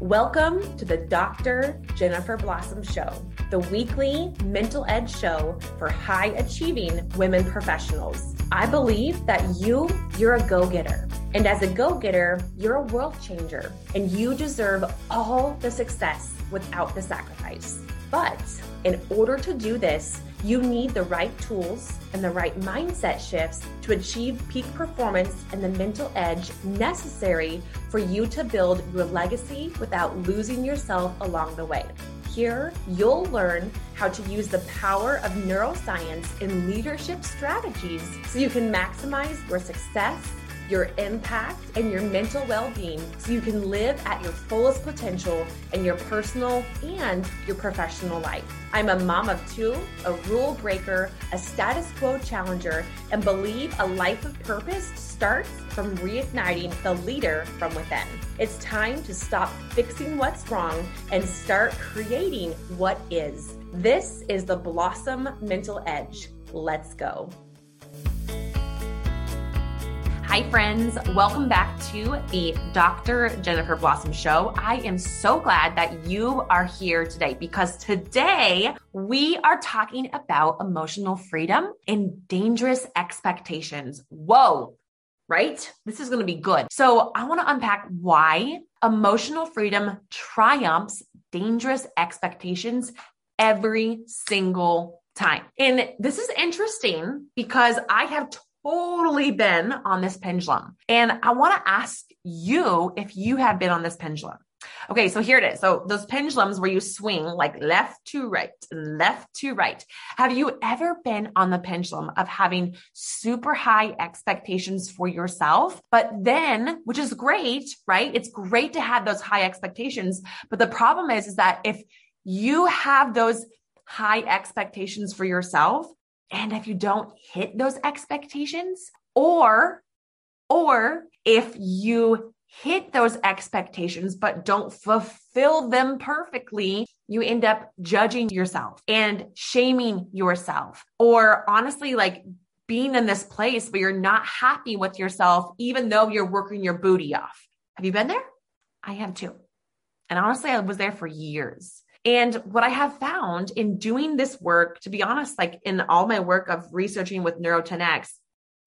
Welcome to the Dr. Jennifer Blossom Show, the weekly mental edge show for high achieving women professionals. I believe that you, you're a go getter. And as a go getter, you're a world changer and you deserve all the success without the sacrifice. But in order to do this, you need the right tools and the right mindset shifts to achieve peak performance and the mental edge necessary for you to build your legacy without losing yourself along the way. Here, you'll learn how to use the power of neuroscience in leadership strategies so you can maximize your success your impact, and your mental well being so you can live at your fullest potential in your personal and your professional life. I'm a mom of two, a rule breaker, a status quo challenger, and believe a life of purpose starts from reigniting the leader from within. It's time to stop fixing what's wrong and start creating what is. This is the Blossom Mental Edge. Let's go. Hi, friends. Welcome back to the Dr. Jennifer Blossom Show. I am so glad that you are here today because today we are talking about emotional freedom and dangerous expectations. Whoa, right? This is going to be good. So, I want to unpack why emotional freedom triumphs dangerous expectations every single time. And this is interesting because I have totally been on this pendulum. And I want to ask you if you have been on this pendulum. Okay, so here it is. So those pendulums where you swing like left to right, left to right. Have you ever been on the pendulum of having super high expectations for yourself? But then, which is great, right? It's great to have those high expectations. But the problem is, is that if you have those high expectations for yourself, and if you don't hit those expectations or, or if you hit those expectations, but don't fulfill them perfectly, you end up judging yourself and shaming yourself. Or honestly, like being in this place where you're not happy with yourself, even though you're working your booty off. Have you been there? I have too. And honestly, I was there for years. And what I have found in doing this work, to be honest, like in all my work of researching with Neuro 10X,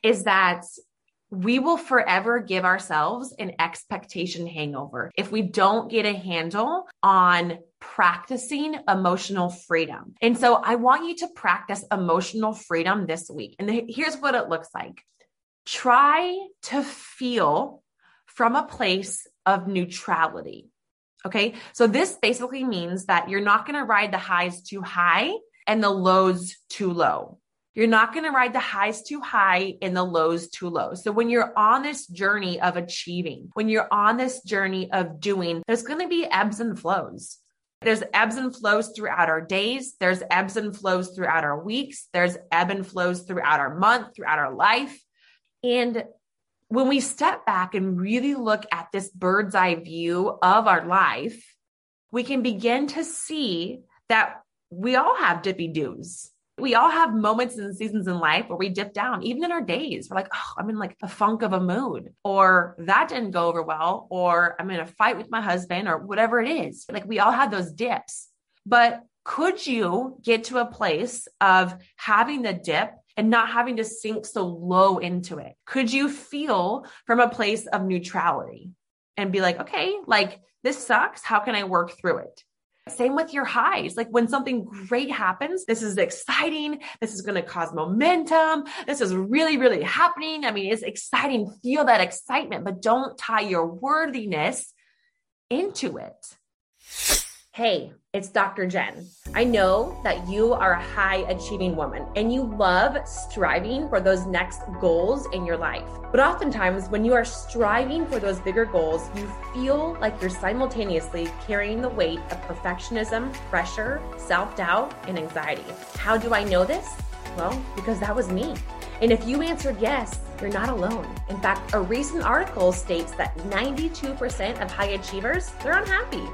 is that we will forever give ourselves an expectation hangover if we don't get a handle on practicing emotional freedom. And so I want you to practice emotional freedom this week. And here's what it looks like try to feel from a place of neutrality. Okay. So this basically means that you're not going to ride the highs too high and the lows too low. You're not going to ride the highs too high and the lows too low. So when you're on this journey of achieving, when you're on this journey of doing, there's going to be ebbs and flows. There's ebbs and flows throughout our days. There's ebbs and flows throughout our weeks. There's ebb and flows throughout our month, throughout our life. And when we step back and really look at this bird's eye view of our life, we can begin to see that we all have dippy doos. We all have moments and seasons in life where we dip down, even in our days. We're like, oh, I'm in like a funk of a mood, or that didn't go over well, or I'm in a fight with my husband, or whatever it is. Like we all have those dips. But could you get to a place of having the dip and not having to sink so low into it? Could you feel from a place of neutrality and be like, okay, like this sucks. How can I work through it? Same with your highs. Like when something great happens, this is exciting. This is going to cause momentum. This is really, really happening. I mean, it's exciting. Feel that excitement, but don't tie your worthiness into it. Hey, it's Dr. Jen. I know that you are a high achieving woman and you love striving for those next goals in your life. But oftentimes, when you are striving for those bigger goals, you feel like you're simultaneously carrying the weight of perfectionism, pressure, self doubt, and anxiety. How do I know this? Well, because that was me. And if you answered yes, you're not alone. In fact, a recent article states that 92% of high achievers, they're unhappy.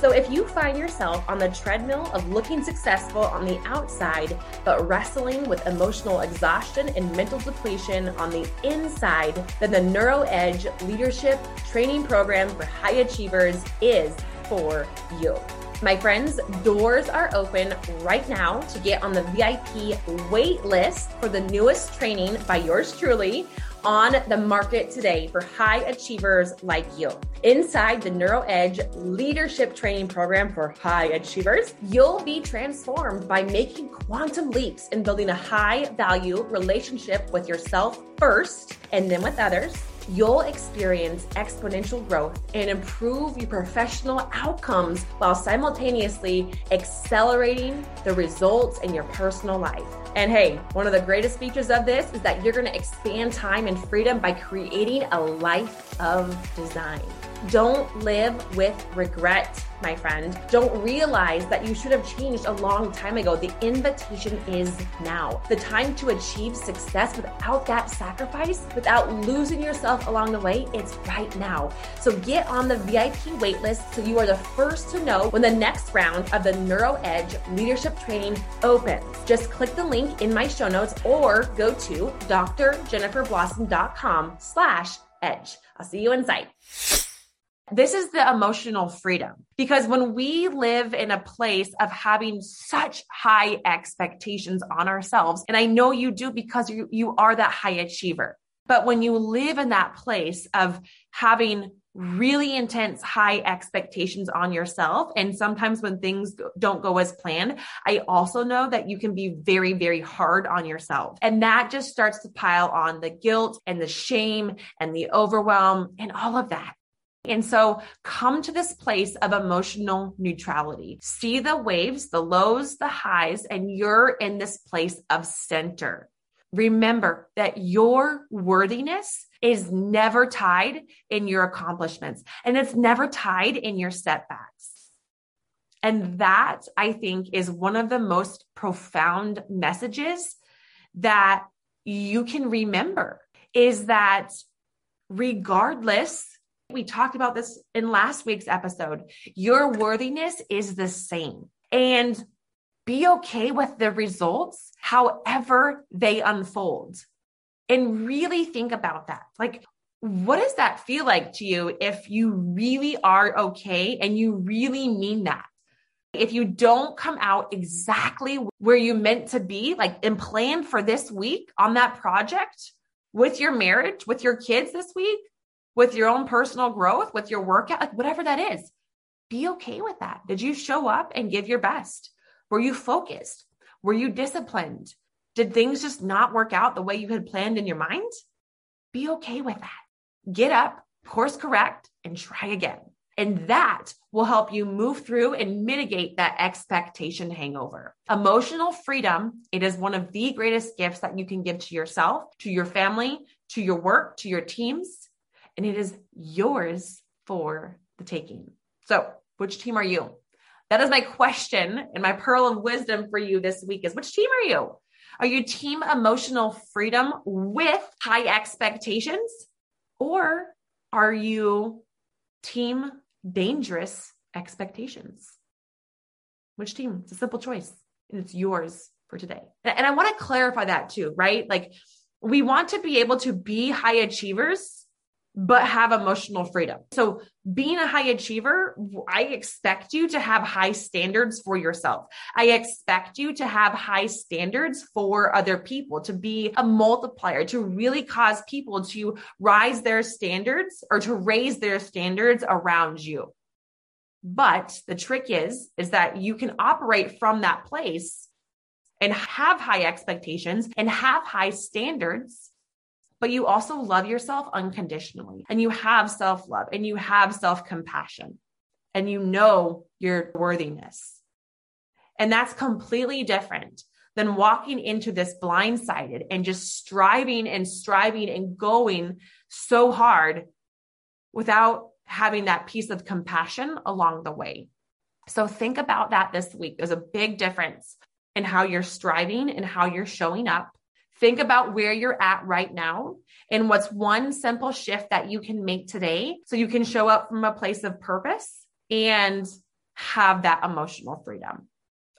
So if you find yourself on the treadmill of looking successful on the outside, but wrestling with emotional exhaustion and mental depletion on the inside, then the Neuro Edge Leadership Training Program for High Achievers is for you. My friends, doors are open right now to get on the VIP wait list for the newest training by yours truly on the market today for high achievers like you. Inside the NeuroEdge leadership training program for high achievers, you'll be transformed by making quantum leaps in building a high value relationship with yourself first and then with others you'll experience exponential growth and improve your professional outcomes while simultaneously accelerating the results in your personal life. And hey, one of the greatest features of this is that you're going to expand time and freedom by creating a life of design. Don't live with regret, my friend. Don't realize that you should have changed a long time ago. The invitation is now. The time to achieve success without that sacrifice, without losing yourself along the way, it's right now. So get on the VIP waitlist so you are the first to know when the next round of the NeuroEdge leadership training opens. Just click the link in my show notes or go to drjenniferblossom.com slash edge. I'll see you inside. This is the emotional freedom because when we live in a place of having such high expectations on ourselves, and I know you do because you, you are that high achiever, but when you live in that place of having really intense high expectations on yourself. And sometimes when things don't go as planned, I also know that you can be very, very hard on yourself. And that just starts to pile on the guilt and the shame and the overwhelm and all of that. And so come to this place of emotional neutrality. See the waves, the lows, the highs, and you're in this place of center. Remember that your worthiness is never tied in your accomplishments and it's never tied in your setbacks. And that I think is one of the most profound messages that you can remember is that regardless we talked about this in last week's episode. Your worthiness is the same. And be okay with the results, however they unfold. And really think about that. Like, what does that feel like to you if you really are okay and you really mean that? If you don't come out exactly where you meant to be, like and plan for this week on that project with your marriage, with your kids this week, with your own personal growth, with your workout, like whatever that is, be okay with that. Did you show up and give your best? Were you focused? Were you disciplined? Did things just not work out the way you had planned in your mind? Be okay with that. Get up, course correct, and try again. And that will help you move through and mitigate that expectation hangover. Emotional freedom, it is one of the greatest gifts that you can give to yourself, to your family, to your work, to your teams and it is yours for the taking. So, which team are you? That is my question and my pearl of wisdom for you this week is which team are you? Are you team emotional freedom with high expectations or are you team dangerous expectations? Which team? It's a simple choice and it's yours for today. And I want to clarify that too, right? Like we want to be able to be high achievers but have emotional freedom. So, being a high achiever, I expect you to have high standards for yourself. I expect you to have high standards for other people, to be a multiplier, to really cause people to rise their standards or to raise their standards around you. But the trick is, is that you can operate from that place and have high expectations and have high standards but you also love yourself unconditionally and you have self love and you have self compassion and you know your worthiness. And that's completely different than walking into this blindsided and just striving and striving and going so hard without having that piece of compassion along the way. So think about that this week. There's a big difference in how you're striving and how you're showing up Think about where you're at right now and what's one simple shift that you can make today so you can show up from a place of purpose and have that emotional freedom.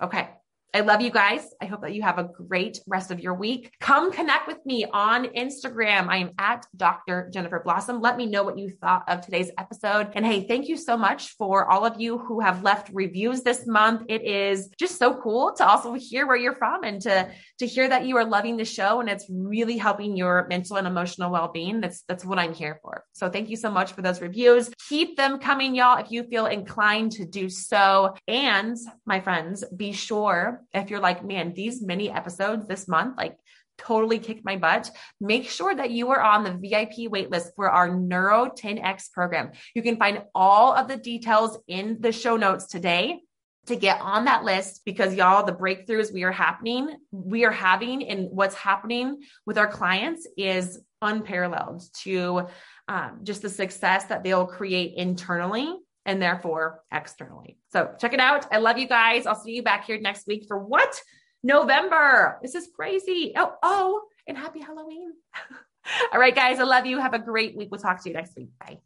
Okay. I love you guys. I hope that you have a great rest of your week. Come connect with me on Instagram. I am at Dr. Jennifer Blossom. Let me know what you thought of today's episode. And hey, thank you so much for all of you who have left reviews this month. It is just so cool to also hear where you're from and to, to hear that you are loving the show and it's really helping your mental and emotional well-being. That's, that's what I'm here for. So thank you so much for those reviews. Keep them coming, y'all, if you feel inclined to do so. And my friends, be sure if you're like, man, these mini episodes this month, like totally kicked my butt, make sure that you are on the VIP waitlist for our Neuro 10X program. You can find all of the details in the show notes today to get on that list because y'all the breakthroughs we are happening we are having and what's happening with our clients is unparalleled to um, just the success that they'll create internally and therefore externally. So check it out. I love you guys. I'll see you back here next week for what? November. This is crazy. Oh, oh, and happy Halloween. All right, guys. I love you. Have a great week. We'll talk to you next week. Bye.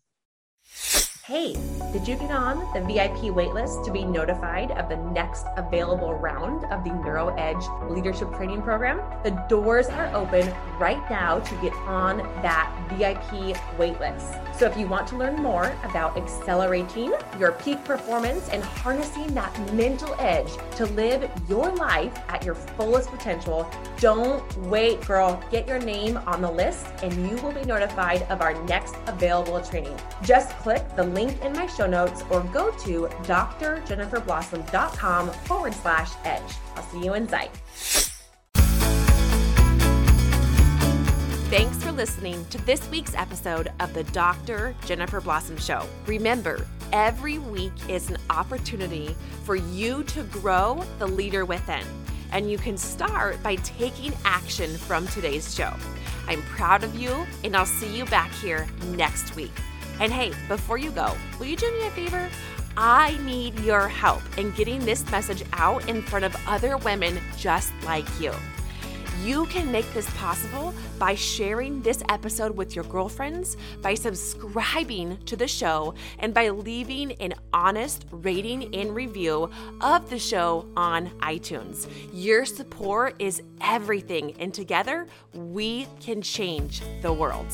Hey, did you get on the VIP waitlist to be notified of the next available round of the Neuro Edge Leadership Training Program? The doors are open right now to get on that VIP waitlist. So if you want to learn more about accelerating your peak performance and harnessing that mental edge to live your life at your fullest potential, don't wait, girl. Get your name on the list and you will be notified of our next available training. Just click the link in my show notes or go to drjenniferblossom.com forward slash edge. I'll see you inside. Thanks for listening to this week's episode of the Dr. Jennifer Blossom Show. Remember, every week is an opportunity for you to grow the leader within, and you can start by taking action from today's show. I'm proud of you, and I'll see you back here next week. And hey, before you go, will you do me a favor? I need your help in getting this message out in front of other women just like you. You can make this possible by sharing this episode with your girlfriends, by subscribing to the show, and by leaving an honest rating and review of the show on iTunes. Your support is everything, and together we can change the world.